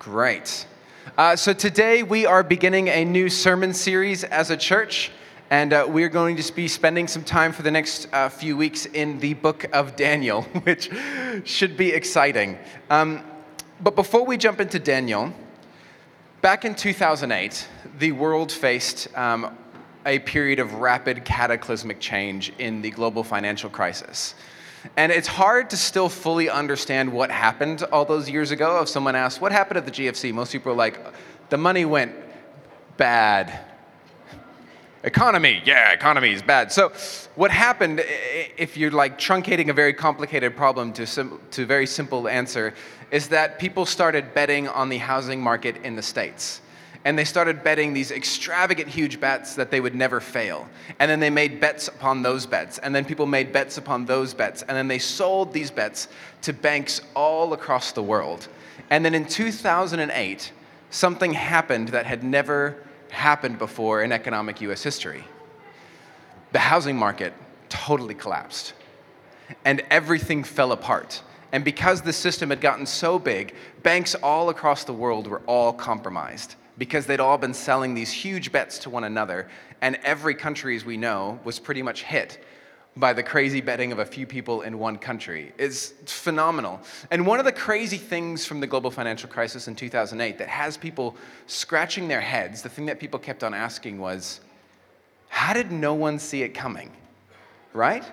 Great. Uh, so today we are beginning a new sermon series as a church, and uh, we're going to be spending some time for the next uh, few weeks in the book of Daniel, which should be exciting. Um, but before we jump into Daniel, back in 2008, the world faced um, a period of rapid cataclysmic change in the global financial crisis. And it's hard to still fully understand what happened all those years ago. If someone asks, What happened at the GFC? Most people are like, The money went bad. Economy, yeah, economy is bad. So, what happened, if you're like truncating a very complicated problem to, sim- to a very simple answer, is that people started betting on the housing market in the States and they started betting these extravagant huge bets that they would never fail. And then they made bets upon those bets, and then people made bets upon those bets, and then they sold these bets to banks all across the world. And then in 2008, something happened that had never happened before in economic US history. The housing market totally collapsed, and everything fell apart. And because the system had gotten so big, banks all across the world were all compromised because they'd all been selling these huge bets to one another, and every country, as we know, was pretty much hit by the crazy betting of a few people in one country is phenomenal. And one of the crazy things from the global financial crisis in 2008 that has people scratching their heads, the thing that people kept on asking was, how did no one see it coming? Right?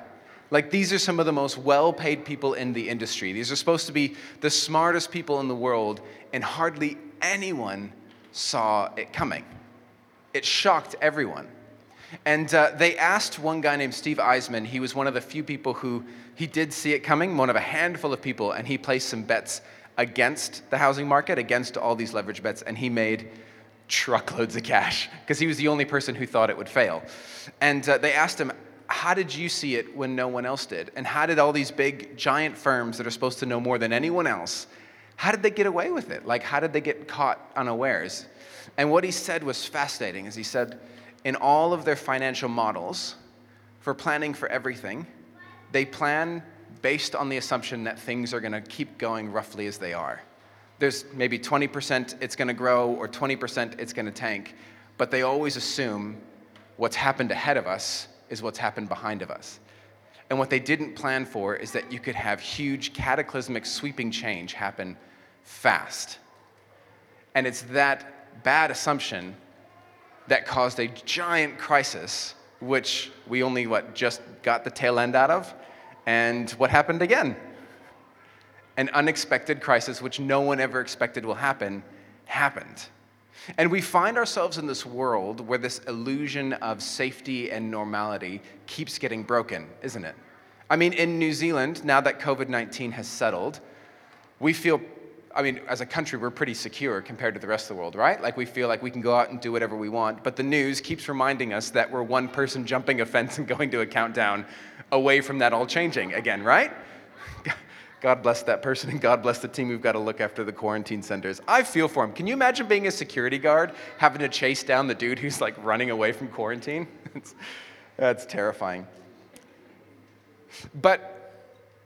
Like, these are some of the most well paid people in the industry. These are supposed to be the smartest people in the world, and hardly anyone saw it coming. It shocked everyone. And uh, they asked one guy named Steve Eisman, he was one of the few people who he did see it coming, one of a handful of people, and he placed some bets against the housing market, against all these leverage bets, and he made truckloads of cash because he was the only person who thought it would fail. And uh, they asked him, How did you see it when no one else did? And how did all these big, giant firms that are supposed to know more than anyone else how did they get away with it? Like, how did they get caught unawares? And what he said was fascinating, is he said, in all of their financial models for planning for everything, they plan based on the assumption that things are going to keep going roughly as they are. There's maybe 20% it's going to grow or 20% it's going to tank, but they always assume what's happened ahead of us is what's happened behind of us. And what they didn't plan for is that you could have huge cataclysmic sweeping change happen fast. And it's that bad assumption that caused a giant crisis, which we only, what, just got the tail end out of? And what happened again? An unexpected crisis, which no one ever expected will happen, happened. And we find ourselves in this world where this illusion of safety and normality keeps getting broken, isn't it? I mean, in New Zealand, now that COVID 19 has settled, we feel I mean, as a country, we're pretty secure compared to the rest of the world, right? Like, we feel like we can go out and do whatever we want. But the news keeps reminding us that we're one person jumping a fence and going to a countdown away from that all changing again, right? God bless that person and God bless the team who've got to look after the quarantine centers. I feel for him. Can you imagine being a security guard having to chase down the dude who's like running away from quarantine? that's terrifying. But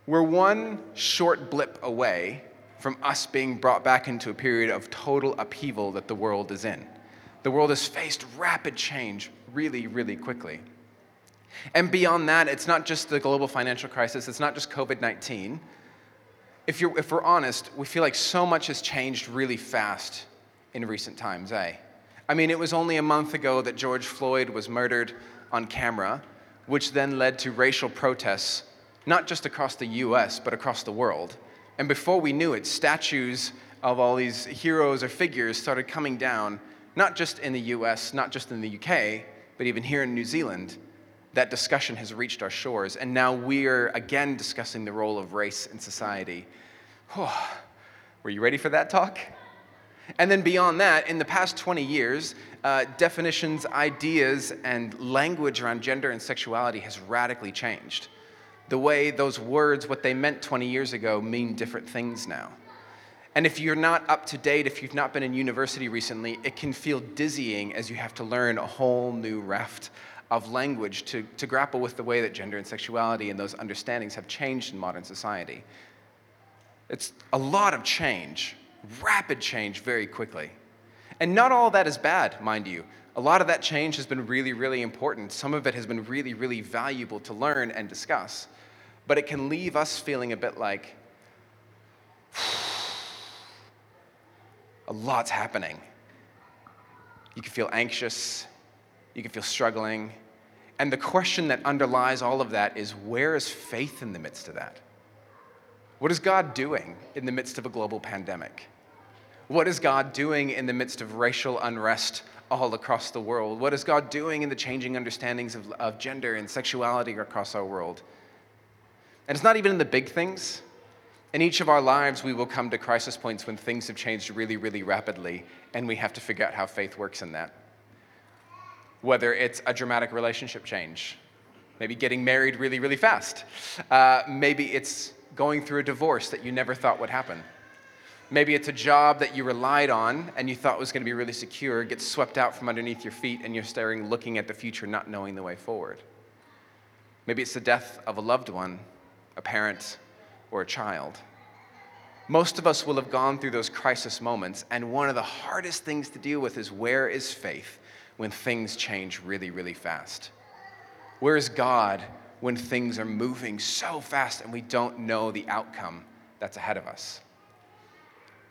we're one short blip away from us being brought back into a period of total upheaval that the world is in. The world has faced rapid change really, really quickly. And beyond that, it's not just the global financial crisis, it's not just COVID 19. If, if we're honest, we feel like so much has changed really fast in recent times, eh? I mean, it was only a month ago that George Floyd was murdered on camera, which then led to racial protests, not just across the US, but across the world. And before we knew it, statues of all these heroes or figures started coming down, not just in the US, not just in the UK, but even here in New Zealand. That discussion has reached our shores, and now we're again discussing the role of race in society. Were you ready for that talk? And then beyond that, in the past 20 years, uh, definitions, ideas, and language around gender and sexuality has radically changed the way those words, what they meant 20 years ago, mean different things now. And if you're not up to date, if you've not been in university recently, it can feel dizzying as you have to learn a whole new raft of language to, to grapple with the way that gender and sexuality and those understandings have changed in modern society. It's a lot of change rapid change very quickly. And not all that is bad, mind you. A lot of that change has been really, really important. Some of it has been really, really valuable to learn and discuss. But it can leave us feeling a bit like, a lot's happening. You can feel anxious, you can feel struggling. And the question that underlies all of that is where is faith in the midst of that? What is God doing in the midst of a global pandemic? What is God doing in the midst of racial unrest all across the world? What is God doing in the changing understandings of, of gender and sexuality across our world? And it's not even in the big things. In each of our lives, we will come to crisis points when things have changed really, really rapidly, and we have to figure out how faith works in that. Whether it's a dramatic relationship change, maybe getting married really, really fast, uh, maybe it's going through a divorce that you never thought would happen. Maybe it's a job that you relied on and you thought was going to be really secure, gets swept out from underneath your feet, and you're staring, looking at the future, not knowing the way forward. Maybe it's the death of a loved one, a parent, or a child. Most of us will have gone through those crisis moments, and one of the hardest things to deal with is where is faith when things change really, really fast? Where is God when things are moving so fast and we don't know the outcome that's ahead of us?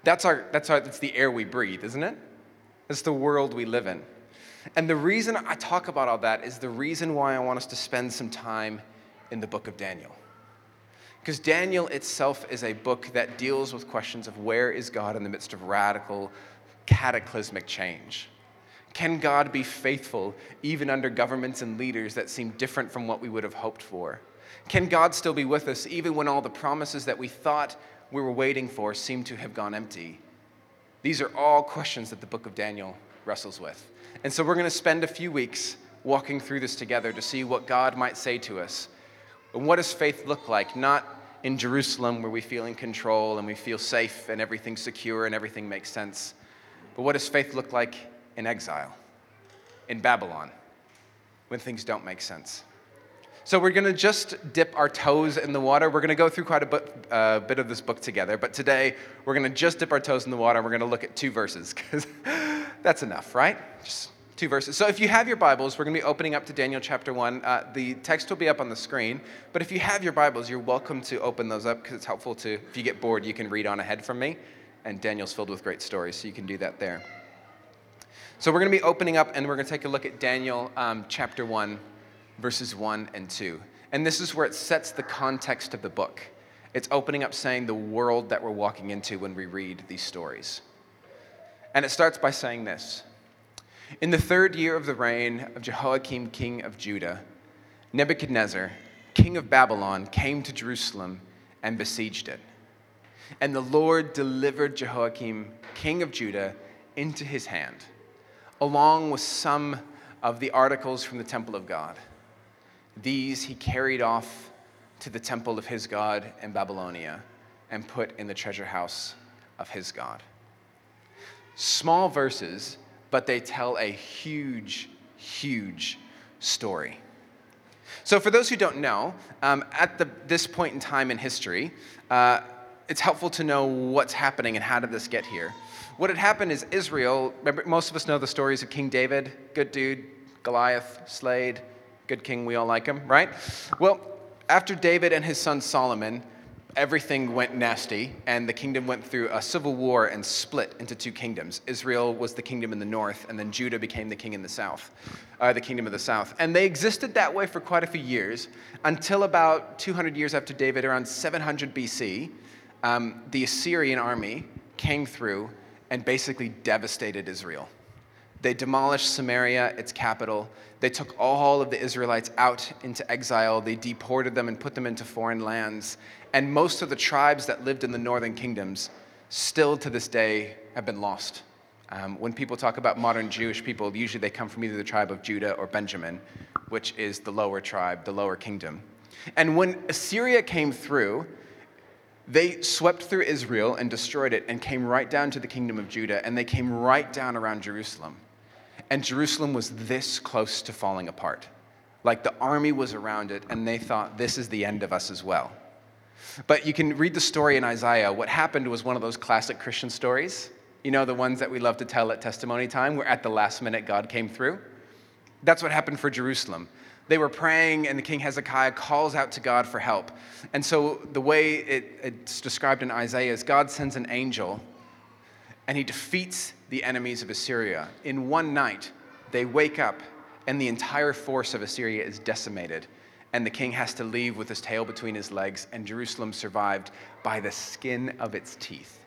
That's, our, that's, our, that's the air we breathe, isn't it? It's the world we live in. And the reason I talk about all that is the reason why I want us to spend some time in the book of Daniel. Because Daniel itself is a book that deals with questions of where is God in the midst of radical, cataclysmic change? Can God be faithful even under governments and leaders that seem different from what we would have hoped for? Can God still be with us even when all the promises that we thought we were waiting for seem to have gone empty? These are all questions that the book of Daniel wrestles with. And so we're going to spend a few weeks walking through this together to see what God might say to us. And what does faith look like? Not in Jerusalem where we feel in control and we feel safe and everything's secure and everything makes sense. But what does faith look like in exile, in Babylon, when things don't make sense? So we're going to just dip our toes in the water. We're going to go through quite a bit, uh, bit of this book together, but today we're going to just dip our toes in the water and we're going to look at two verses because that's enough, right? Just two verses. So if you have your Bibles, we're going to be opening up to Daniel chapter 1. Uh, the text will be up on the screen, but if you have your Bibles, you're welcome to open those up because it's helpful to, if you get bored, you can read on ahead from me. And Daniel's filled with great stories, so you can do that there. So we're going to be opening up and we're going to take a look at Daniel um, chapter 1 verses 1 and 2. And this is where it sets the context of the book. It's opening up saying the world that we're walking into when we read these stories. And it starts by saying this In the third year of the reign of Jehoiakim, king of Judah, Nebuchadnezzar, king of Babylon, came to Jerusalem and besieged it. And the Lord delivered Jehoiakim, king of Judah, into his hand, along with some of the articles from the temple of God. These he carried off to the temple of his God in Babylonia and put in the treasure house of his God. Small verses, but they tell a huge, huge story. So, for those who don't know, um, at the, this point in time in history, uh, it's helpful to know what's happening and how did this get here. What had happened is Israel, remember, most of us know the stories of King David, good dude, Goliath, slayed, Good king, we all like him, right? Well, after David and his son Solomon, everything went nasty, and the kingdom went through a civil war and split into two kingdoms. Israel was the kingdom in the north, and then Judah became the king in the south, uh, the kingdom of the south. And they existed that way for quite a few years until about 200 years after David, around 700 BC, um, the Assyrian army came through and basically devastated Israel. They demolished Samaria, its capital. They took all of the Israelites out into exile. They deported them and put them into foreign lands. And most of the tribes that lived in the northern kingdoms still to this day have been lost. Um, when people talk about modern Jewish people, usually they come from either the tribe of Judah or Benjamin, which is the lower tribe, the lower kingdom. And when Assyria came through, they swept through Israel and destroyed it and came right down to the kingdom of Judah, and they came right down around Jerusalem. And Jerusalem was this close to falling apart. Like the army was around it, and they thought, this is the end of us as well. But you can read the story in Isaiah. What happened was one of those classic Christian stories. You know, the ones that we love to tell at testimony time, where at the last minute God came through. That's what happened for Jerusalem. They were praying, and the king Hezekiah calls out to God for help. And so, the way it, it's described in Isaiah is God sends an angel, and he defeats the enemies of Assyria. In one night, they wake up, and the entire force of Assyria is decimated. And the king has to leave with his tail between his legs, and Jerusalem survived by the skin of its teeth.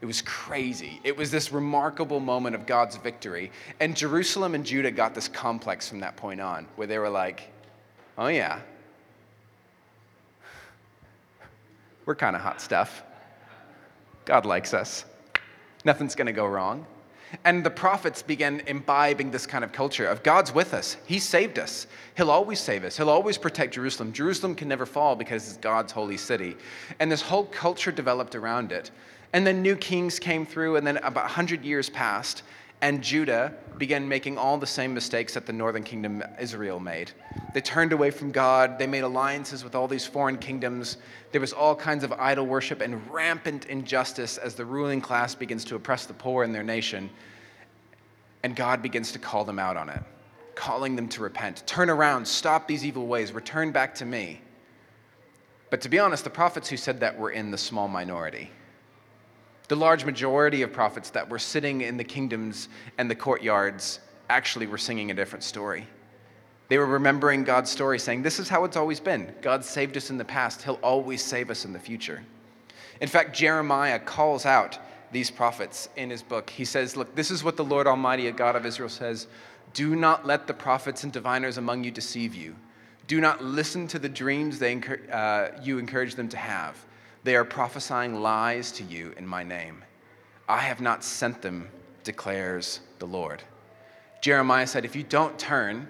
It was crazy. It was this remarkable moment of God's victory. And Jerusalem and Judah got this complex from that point on, where they were like, oh, yeah, we're kind of hot stuff. God likes us. Nothing's going to go wrong. And the prophets began imbibing this kind of culture of God's with us. He saved us. He'll always save us. He'll always protect Jerusalem. Jerusalem can never fall because it's God's holy city. And this whole culture developed around it. And then new kings came through, and then about 100 years passed, and Judah began making all the same mistakes that the northern kingdom Israel made. They turned away from God, they made alliances with all these foreign kingdoms. There was all kinds of idol worship and rampant injustice as the ruling class begins to oppress the poor in their nation. And God begins to call them out on it, calling them to repent. Turn around, stop these evil ways, return back to me. But to be honest, the prophets who said that were in the small minority. The large majority of prophets that were sitting in the kingdoms and the courtyards actually were singing a different story. They were remembering God's story, saying, This is how it's always been. God saved us in the past, He'll always save us in the future. In fact, Jeremiah calls out these prophets in his book. He says, Look, this is what the Lord Almighty, God of Israel, says Do not let the prophets and diviners among you deceive you. Do not listen to the dreams they, uh, you encourage them to have. They are prophesying lies to you in my name. I have not sent them, declares the Lord. Jeremiah said, If you don't turn,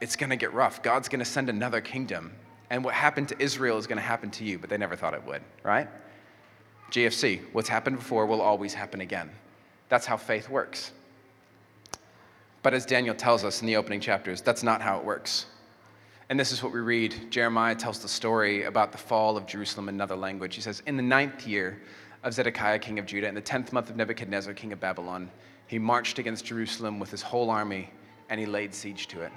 it's going to get rough. God's going to send another kingdom. And what happened to Israel is going to happen to you, but they never thought it would, right? GFC, what's happened before will always happen again. That's how faith works. But as Daniel tells us in the opening chapters, that's not how it works. And this is what we read. Jeremiah tells the story about the fall of Jerusalem in another language. He says, In the ninth year of Zedekiah, king of Judah, in the tenth month of Nebuchadnezzar, king of Babylon, he marched against Jerusalem with his whole army and he laid siege to it.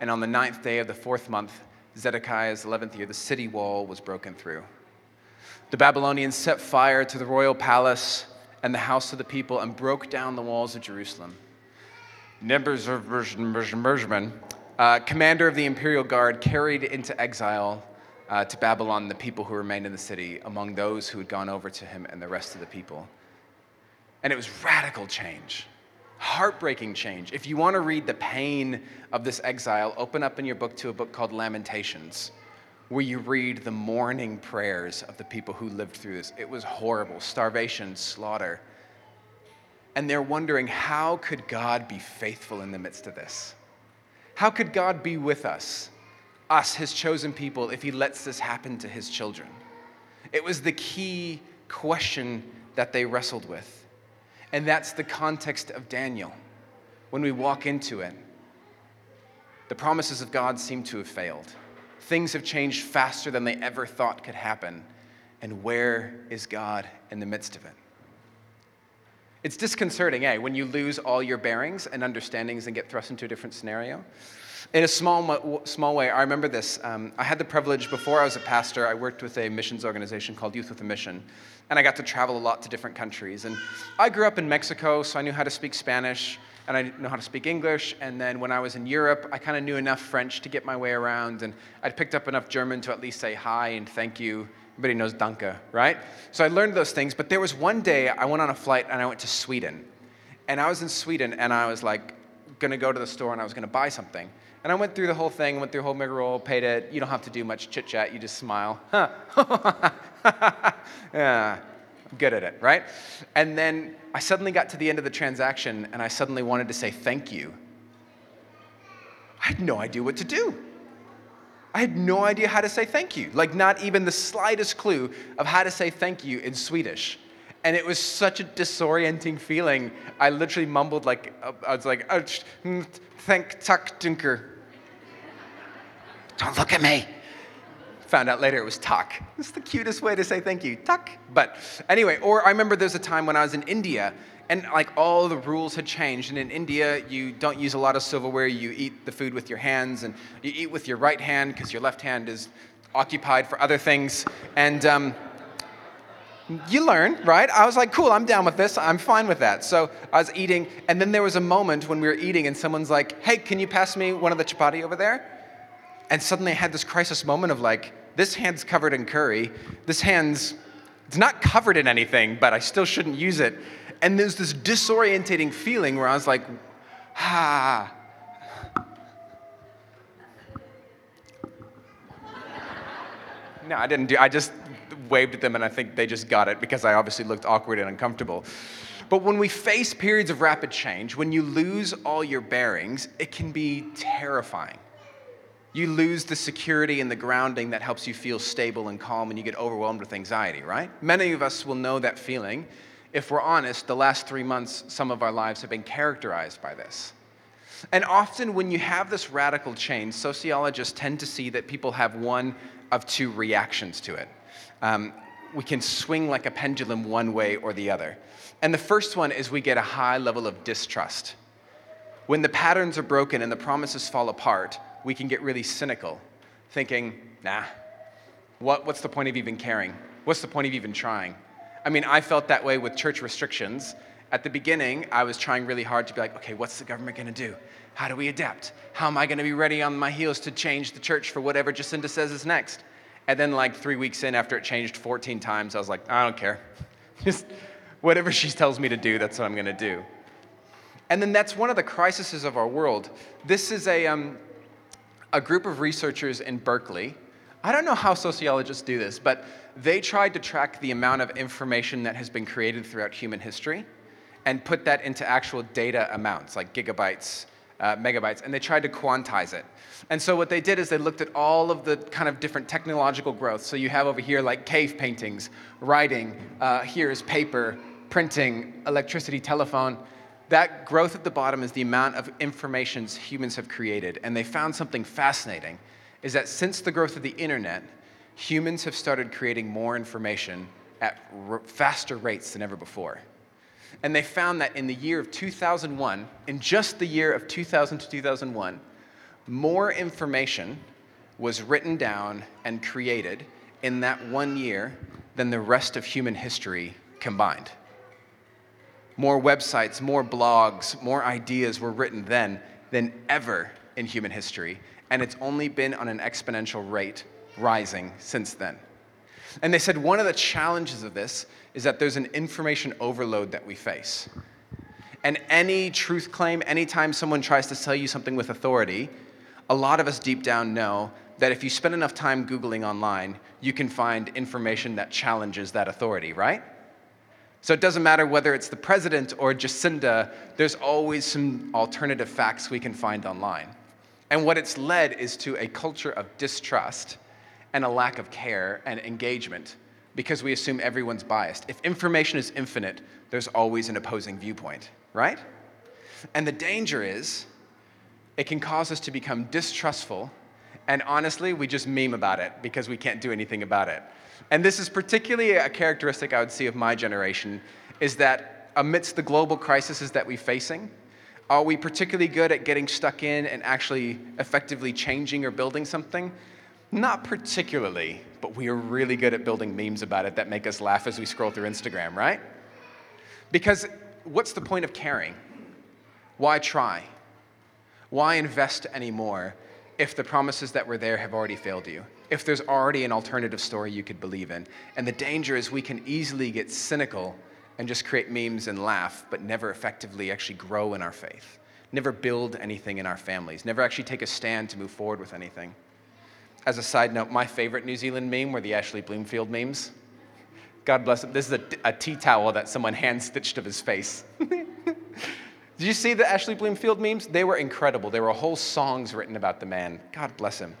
And on the ninth day of the fourth month, Zedekiah's eleventh year, the city wall was broken through. The Babylonians set fire to the royal palace and the house of the people and broke down the walls of Jerusalem. Nebuchadnezzar uh, commander of the imperial guard, carried into exile uh, to Babylon the people who remained in the city among those who had gone over to him and the rest of the people. And it was radical change, heartbreaking change. If you want to read the pain of this exile, open up in your book to a book called Lamentations, where you read the mourning prayers of the people who lived through this. It was horrible starvation, slaughter. And they're wondering how could God be faithful in the midst of this? How could God be with us, us, his chosen people, if he lets this happen to his children? It was the key question that they wrestled with. And that's the context of Daniel. When we walk into it, the promises of God seem to have failed. Things have changed faster than they ever thought could happen. And where is God in the midst of it? It's disconcerting, eh, when you lose all your bearings and understandings and get thrust into a different scenario. In a small, small way, I remember this. Um, I had the privilege, before I was a pastor, I worked with a missions organization called Youth with a Mission, and I got to travel a lot to different countries. And I grew up in Mexico, so I knew how to speak Spanish, and I didn't know how to speak English. And then when I was in Europe, I kind of knew enough French to get my way around, and I'd picked up enough German to at least say hi and thank you Everybody knows Danke, right? So I learned those things, but there was one day I went on a flight and I went to Sweden. And I was in Sweden and I was like, gonna go to the store and I was gonna buy something. And I went through the whole thing, went through the whole rigmarole, paid it. You don't have to do much chit chat, you just smile. Huh. yeah, I'm good at it, right? And then I suddenly got to the end of the transaction and I suddenly wanted to say thank you. I had no idea what to do. I had no idea how to say thank you, like, not even the slightest clue of how to say thank you in Swedish. And it was such a disorienting feeling. I literally mumbled, like, uh, I was like, oh, mm, thank, tack, dunker. Don't look at me. Found out later it was tuck. It's the cutest way to say thank you, tuck. But anyway, or I remember there's a time when I was in India and like all the rules had changed. And in India, you don't use a lot of silverware. You eat the food with your hands, and you eat with your right hand because your left hand is occupied for other things. And um, you learn, right? I was like, cool, I'm down with this. I'm fine with that. So I was eating, and then there was a moment when we were eating, and someone's like, hey, can you pass me one of the chapati over there? And suddenly I had this crisis moment of like, this hand's covered in curry. This hand's it's not covered in anything, but I still shouldn't use it. And there's this disorientating feeling where I was like, ah. No, I didn't do I just waved at them and I think they just got it because I obviously looked awkward and uncomfortable. But when we face periods of rapid change, when you lose all your bearings, it can be terrifying. You lose the security and the grounding that helps you feel stable and calm and you get overwhelmed with anxiety, right? Many of us will know that feeling. If we're honest, the last three months, some of our lives have been characterized by this. And often, when you have this radical change, sociologists tend to see that people have one of two reactions to it. Um, we can swing like a pendulum one way or the other. And the first one is we get a high level of distrust. When the patterns are broken and the promises fall apart, we can get really cynical, thinking, nah, what, what's the point of even caring? What's the point of even trying? I mean, I felt that way with church restrictions. At the beginning, I was trying really hard to be like, okay, what's the government going to do? How do we adapt? How am I going to be ready on my heels to change the church for whatever Jacinda says is next? And then, like three weeks in, after it changed 14 times, I was like, I don't care. Just whatever she tells me to do, that's what I'm going to do. And then that's one of the crises of our world. This is a, um, a group of researchers in Berkeley. I don't know how sociologists do this, but they tried to track the amount of information that has been created throughout human history and put that into actual data amounts, like gigabytes, uh, megabytes, and they tried to quantize it. And so what they did is they looked at all of the kind of different technological growth. So you have over here like cave paintings, writing, uh, here's paper, printing, electricity, telephone that growth at the bottom is the amount of information humans have created. And they found something fascinating is that since the growth of the internet, humans have started creating more information at r- faster rates than ever before. And they found that in the year of 2001, in just the year of 2000 to 2001, more information was written down and created in that one year than the rest of human history combined more websites, more blogs, more ideas were written then than ever in human history. And it's only been on an exponential rate rising since then. And they said one of the challenges of this is that there's an information overload that we face. And any truth claim, anytime someone tries to sell you something with authority, a lot of us deep down know that if you spend enough time Googling online, you can find information that challenges that authority, right? So it doesn't matter whether it's the president or Jacinda, there's always some alternative facts we can find online. And what it's led is to a culture of distrust and a lack of care and engagement because we assume everyone's biased. If information is infinite, there's always an opposing viewpoint, right? And the danger is it can cause us to become distrustful, and honestly, we just meme about it because we can't do anything about it. And this is particularly a characteristic I would see of my generation, is that amidst the global crises that we're facing, are we particularly good at getting stuck in and actually effectively changing or building something? Not particularly, but we are really good at building memes about it that make us laugh as we scroll through Instagram, right? Because what's the point of caring? Why try? Why invest anymore if the promises that were there have already failed you? if there's already an alternative story you could believe in. And the danger is we can easily get cynical and just create memes and laugh, but never effectively actually grow in our faith, never build anything in our families, never actually take a stand to move forward with anything. As a side note, my favorite New Zealand meme were the Ashley Bloomfield memes. God bless him. This is a, a tea towel that someone hand stitched of his face. Did you see the Ashley Bloomfield memes? They were incredible. There were whole songs written about the man. God bless him.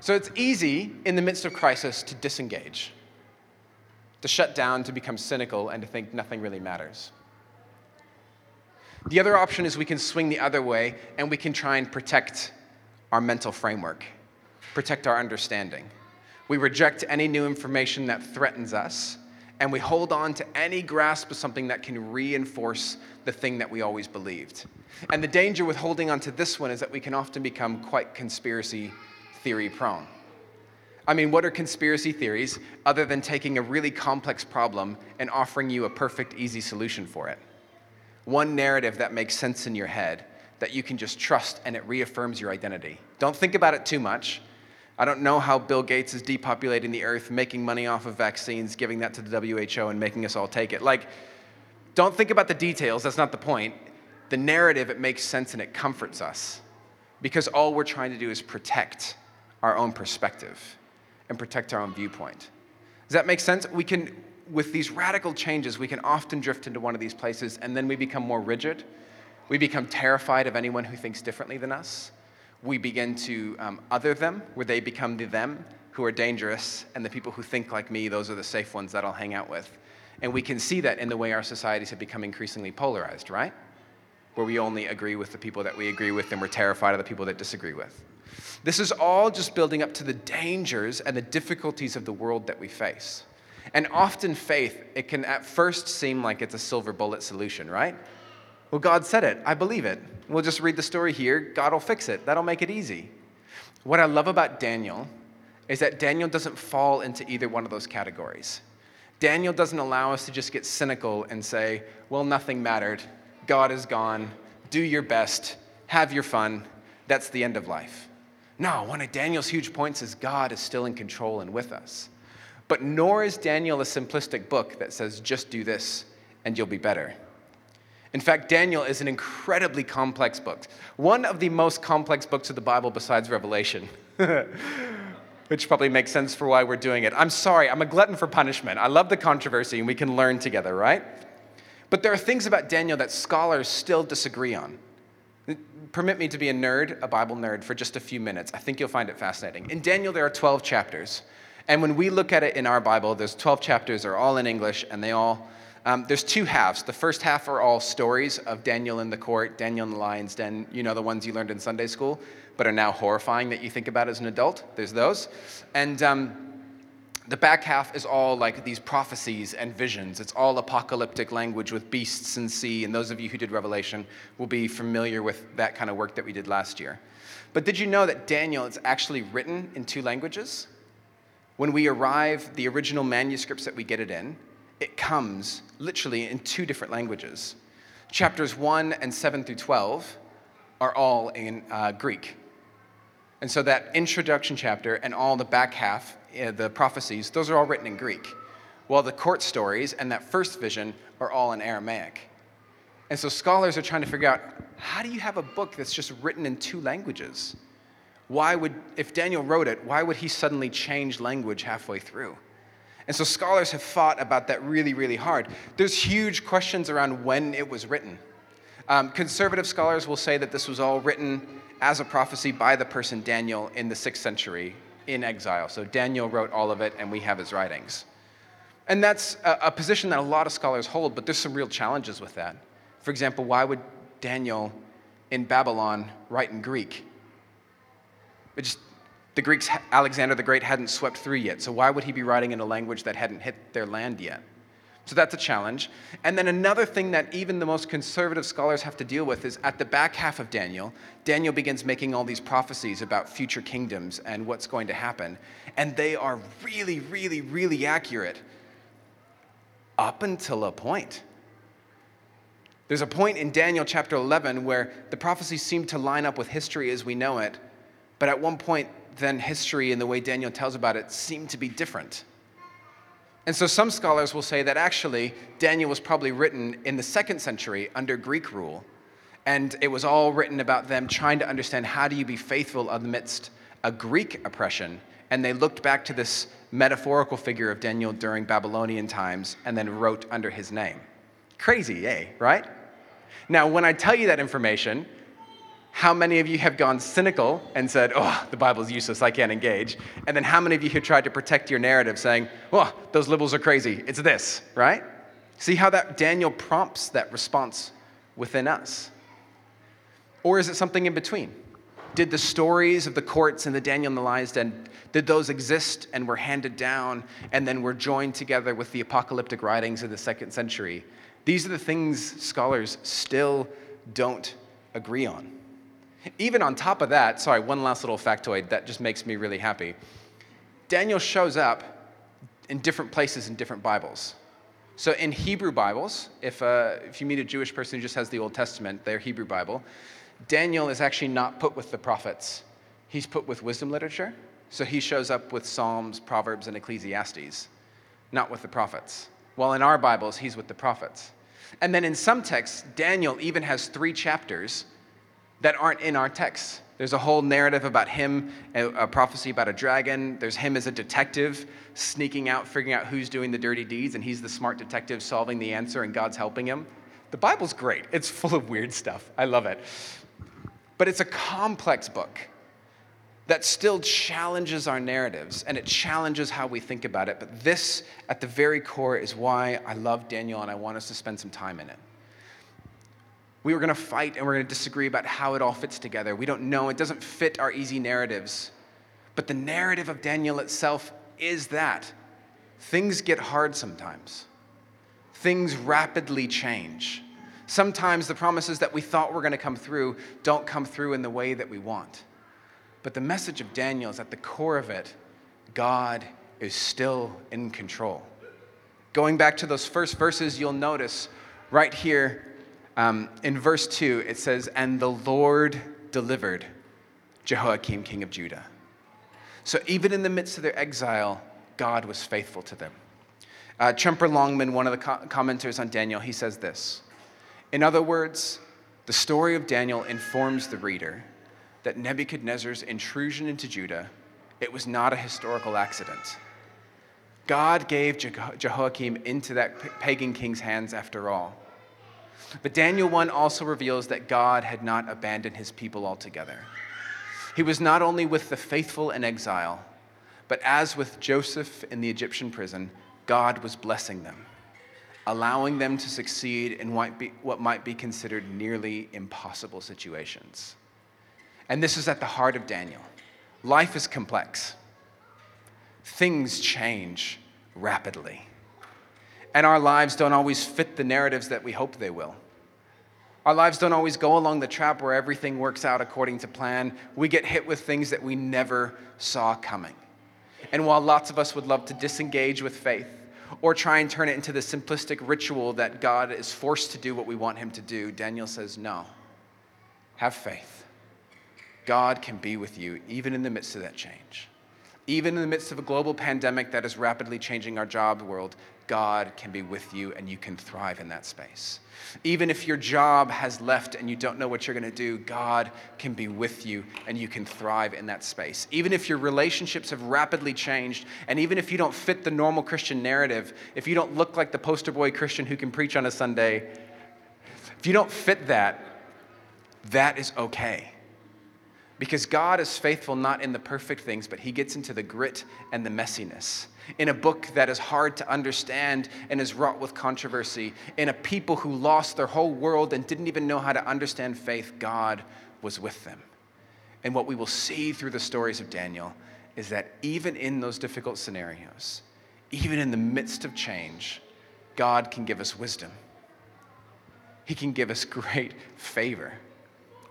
So it's easy in the midst of crisis to disengage, to shut down, to become cynical, and to think nothing really matters. The other option is we can swing the other way and we can try and protect our mental framework, protect our understanding. We reject any new information that threatens us, and we hold on to any grasp of something that can reinforce the thing that we always believed. And the danger with holding on to this one is that we can often become quite conspiracy theory prone. I mean, what are conspiracy theories other than taking a really complex problem and offering you a perfect, easy solution for it? One narrative that makes sense in your head that you can just trust and it reaffirms your identity. Don't think about it too much. I don't know how Bill Gates is depopulating the earth, making money off of vaccines, giving that to the WHO, and making us all take it. Like, don't think about the details, that's not the point. The narrative, it makes sense and it comforts us because all we're trying to do is protect our own perspective and protect our own viewpoint. Does that make sense? We can, with these radical changes, we can often drift into one of these places and then we become more rigid. We become terrified of anyone who thinks differently than us we begin to um, other them, where they become the them who are dangerous, and the people who think like me, those are the safe ones that I'll hang out with. And we can see that in the way our societies have become increasingly polarized, right? Where we only agree with the people that we agree with, and we're terrified of the people that disagree with. This is all just building up to the dangers and the difficulties of the world that we face. And often, faith, it can at first seem like it's a silver bullet solution, right? Well, God said it. I believe it. We'll just read the story here. God will fix it. That'll make it easy. What I love about Daniel is that Daniel doesn't fall into either one of those categories. Daniel doesn't allow us to just get cynical and say, well, nothing mattered. God is gone. Do your best. Have your fun. That's the end of life. No, one of Daniel's huge points is God is still in control and with us. But nor is Daniel a simplistic book that says, just do this and you'll be better. In fact, Daniel is an incredibly complex book, one of the most complex books of the Bible besides Revelation. Which probably makes sense for why we're doing it. I'm sorry, I'm a glutton for punishment. I love the controversy and we can learn together, right? But there are things about Daniel that scholars still disagree on. Permit me to be a nerd, a Bible nerd, for just a few minutes. I think you'll find it fascinating. In Daniel, there are 12 chapters. And when we look at it in our Bible, those 12 chapters are all in English and they all um, there's two halves. The first half are all stories of Daniel in the court, Daniel in the lion's den, you know, the ones you learned in Sunday school, but are now horrifying that you think about as an adult. There's those. And um, the back half is all like these prophecies and visions. It's all apocalyptic language with beasts and sea. And those of you who did Revelation will be familiar with that kind of work that we did last year. But did you know that Daniel is actually written in two languages? When we arrive, the original manuscripts that we get it in, it comes literally in two different languages. Chapters 1 and 7 through 12 are all in uh, Greek. And so that introduction chapter and all the back half, uh, the prophecies, those are all written in Greek. While the court stories and that first vision are all in Aramaic. And so scholars are trying to figure out how do you have a book that's just written in two languages? Why would, if Daniel wrote it, why would he suddenly change language halfway through? And so scholars have fought about that really, really hard. There's huge questions around when it was written. Um, conservative scholars will say that this was all written as a prophecy by the person Daniel in the sixth century in exile. So Daniel wrote all of it, and we have his writings. And that's a, a position that a lot of scholars hold, but there's some real challenges with that. For example, why would Daniel in Babylon write in Greek? It just the Greeks, Alexander the Great hadn't swept through yet, so why would he be writing in a language that hadn't hit their land yet? So that's a challenge. And then another thing that even the most conservative scholars have to deal with is at the back half of Daniel, Daniel begins making all these prophecies about future kingdoms and what's going to happen. And they are really, really, really accurate up until a point. There's a point in Daniel chapter 11 where the prophecies seem to line up with history as we know it, but at one point then history and the way Daniel tells about it seem to be different. And so some scholars will say that actually Daniel was probably written in the second century under Greek rule. And it was all written about them trying to understand how do you be faithful amidst a Greek oppression. And they looked back to this metaphorical figure of Daniel during Babylonian times and then wrote under his name. Crazy, eh? Right? Now, when I tell you that information, how many of you have gone cynical and said, oh, the Bible's useless, I can't engage? And then how many of you have tried to protect your narrative saying, oh, those liberals are crazy, it's this, right? See how that Daniel prompts that response within us? Or is it something in between? Did the stories of the courts and the Daniel and the Lion's Den, did those exist and were handed down and then were joined together with the apocalyptic writings of the second century? These are the things scholars still don't agree on. Even on top of that, sorry, one last little factoid that just makes me really happy. Daniel shows up in different places in different Bibles. So in Hebrew Bibles, if, uh, if you meet a Jewish person who just has the Old Testament, their Hebrew Bible, Daniel is actually not put with the prophets. He's put with wisdom literature. So he shows up with Psalms, Proverbs, and Ecclesiastes, not with the prophets. While in our Bibles, he's with the prophets. And then in some texts, Daniel even has three chapters that aren't in our texts. There's a whole narrative about him, a prophecy about a dragon. There's him as a detective sneaking out, figuring out who's doing the dirty deeds, and he's the smart detective solving the answer, and God's helping him. The Bible's great. It's full of weird stuff. I love it. But it's a complex book that still challenges our narratives and it challenges how we think about it. But this, at the very core, is why I love Daniel and I want us to spend some time in it. We were going to fight and we're going to disagree about how it all fits together. We don't know. It doesn't fit our easy narratives. But the narrative of Daniel itself is that things get hard sometimes, things rapidly change. Sometimes the promises that we thought were going to come through don't come through in the way that we want. But the message of Daniel is at the core of it God is still in control. Going back to those first verses, you'll notice right here um, in verse 2, it says, And the Lord delivered Jehoiakim, king of Judah. So even in the midst of their exile, God was faithful to them. Uh, Tremper Longman, one of the co- commenters on Daniel, he says this In other words, the story of Daniel informs the reader that Nebuchadnezzar's intrusion into Judah, it was not a historical accident. God gave Jehoiakim into that pagan king's hands after all. But Daniel 1 also reveals that God had not abandoned his people altogether. He was not only with the faithful in exile, but as with Joseph in the Egyptian prison, God was blessing them, allowing them to succeed in what might be considered nearly impossible situations. And this is at the heart of Daniel. Life is complex, things change rapidly. And our lives don't always fit the narratives that we hope they will. Our lives don't always go along the trap where everything works out according to plan. We get hit with things that we never saw coming. And while lots of us would love to disengage with faith or try and turn it into the simplistic ritual that God is forced to do what we want him to do, Daniel says, no. Have faith. God can be with you even in the midst of that change. Even in the midst of a global pandemic that is rapidly changing our job world, God can be with you and you can thrive in that space. Even if your job has left and you don't know what you're going to do, God can be with you and you can thrive in that space. Even if your relationships have rapidly changed, and even if you don't fit the normal Christian narrative, if you don't look like the poster boy Christian who can preach on a Sunday, if you don't fit that, that is okay. Because God is faithful not in the perfect things, but He gets into the grit and the messiness. In a book that is hard to understand and is wrought with controversy, in a people who lost their whole world and didn't even know how to understand faith, God was with them. And what we will see through the stories of Daniel is that even in those difficult scenarios, even in the midst of change, God can give us wisdom. He can give us great favor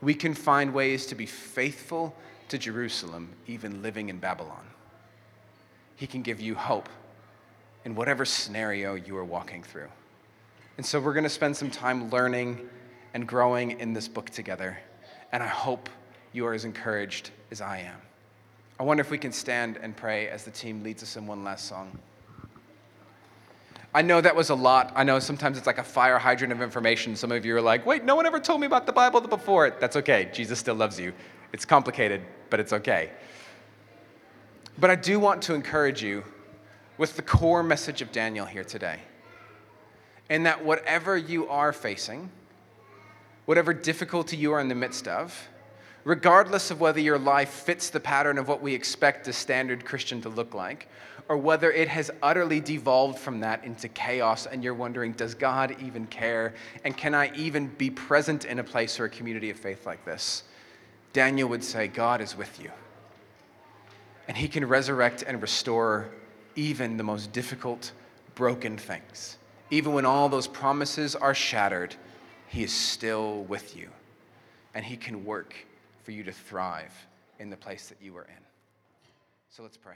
we can find ways to be faithful to Jerusalem, even living in Babylon. He can give you hope in whatever scenario you are walking through. And so we're going to spend some time learning and growing in this book together. And I hope you are as encouraged as I am. I wonder if we can stand and pray as the team leads us in one last song. I know that was a lot. I know sometimes it's like a fire hydrant of information. Some of you are like, wait, no one ever told me about the Bible before. That's okay. Jesus still loves you. It's complicated, but it's okay. But I do want to encourage you with the core message of Daniel here today. In that whatever you are facing, whatever difficulty you are in the midst of, regardless of whether your life fits the pattern of what we expect a standard Christian to look like, or whether it has utterly devolved from that into chaos and you're wondering, does God even care? And can I even be present in a place or a community of faith like this? Daniel would say, God is with you. And he can resurrect and restore even the most difficult, broken things. Even when all those promises are shattered, he is still with you. And he can work for you to thrive in the place that you are in. So let's pray.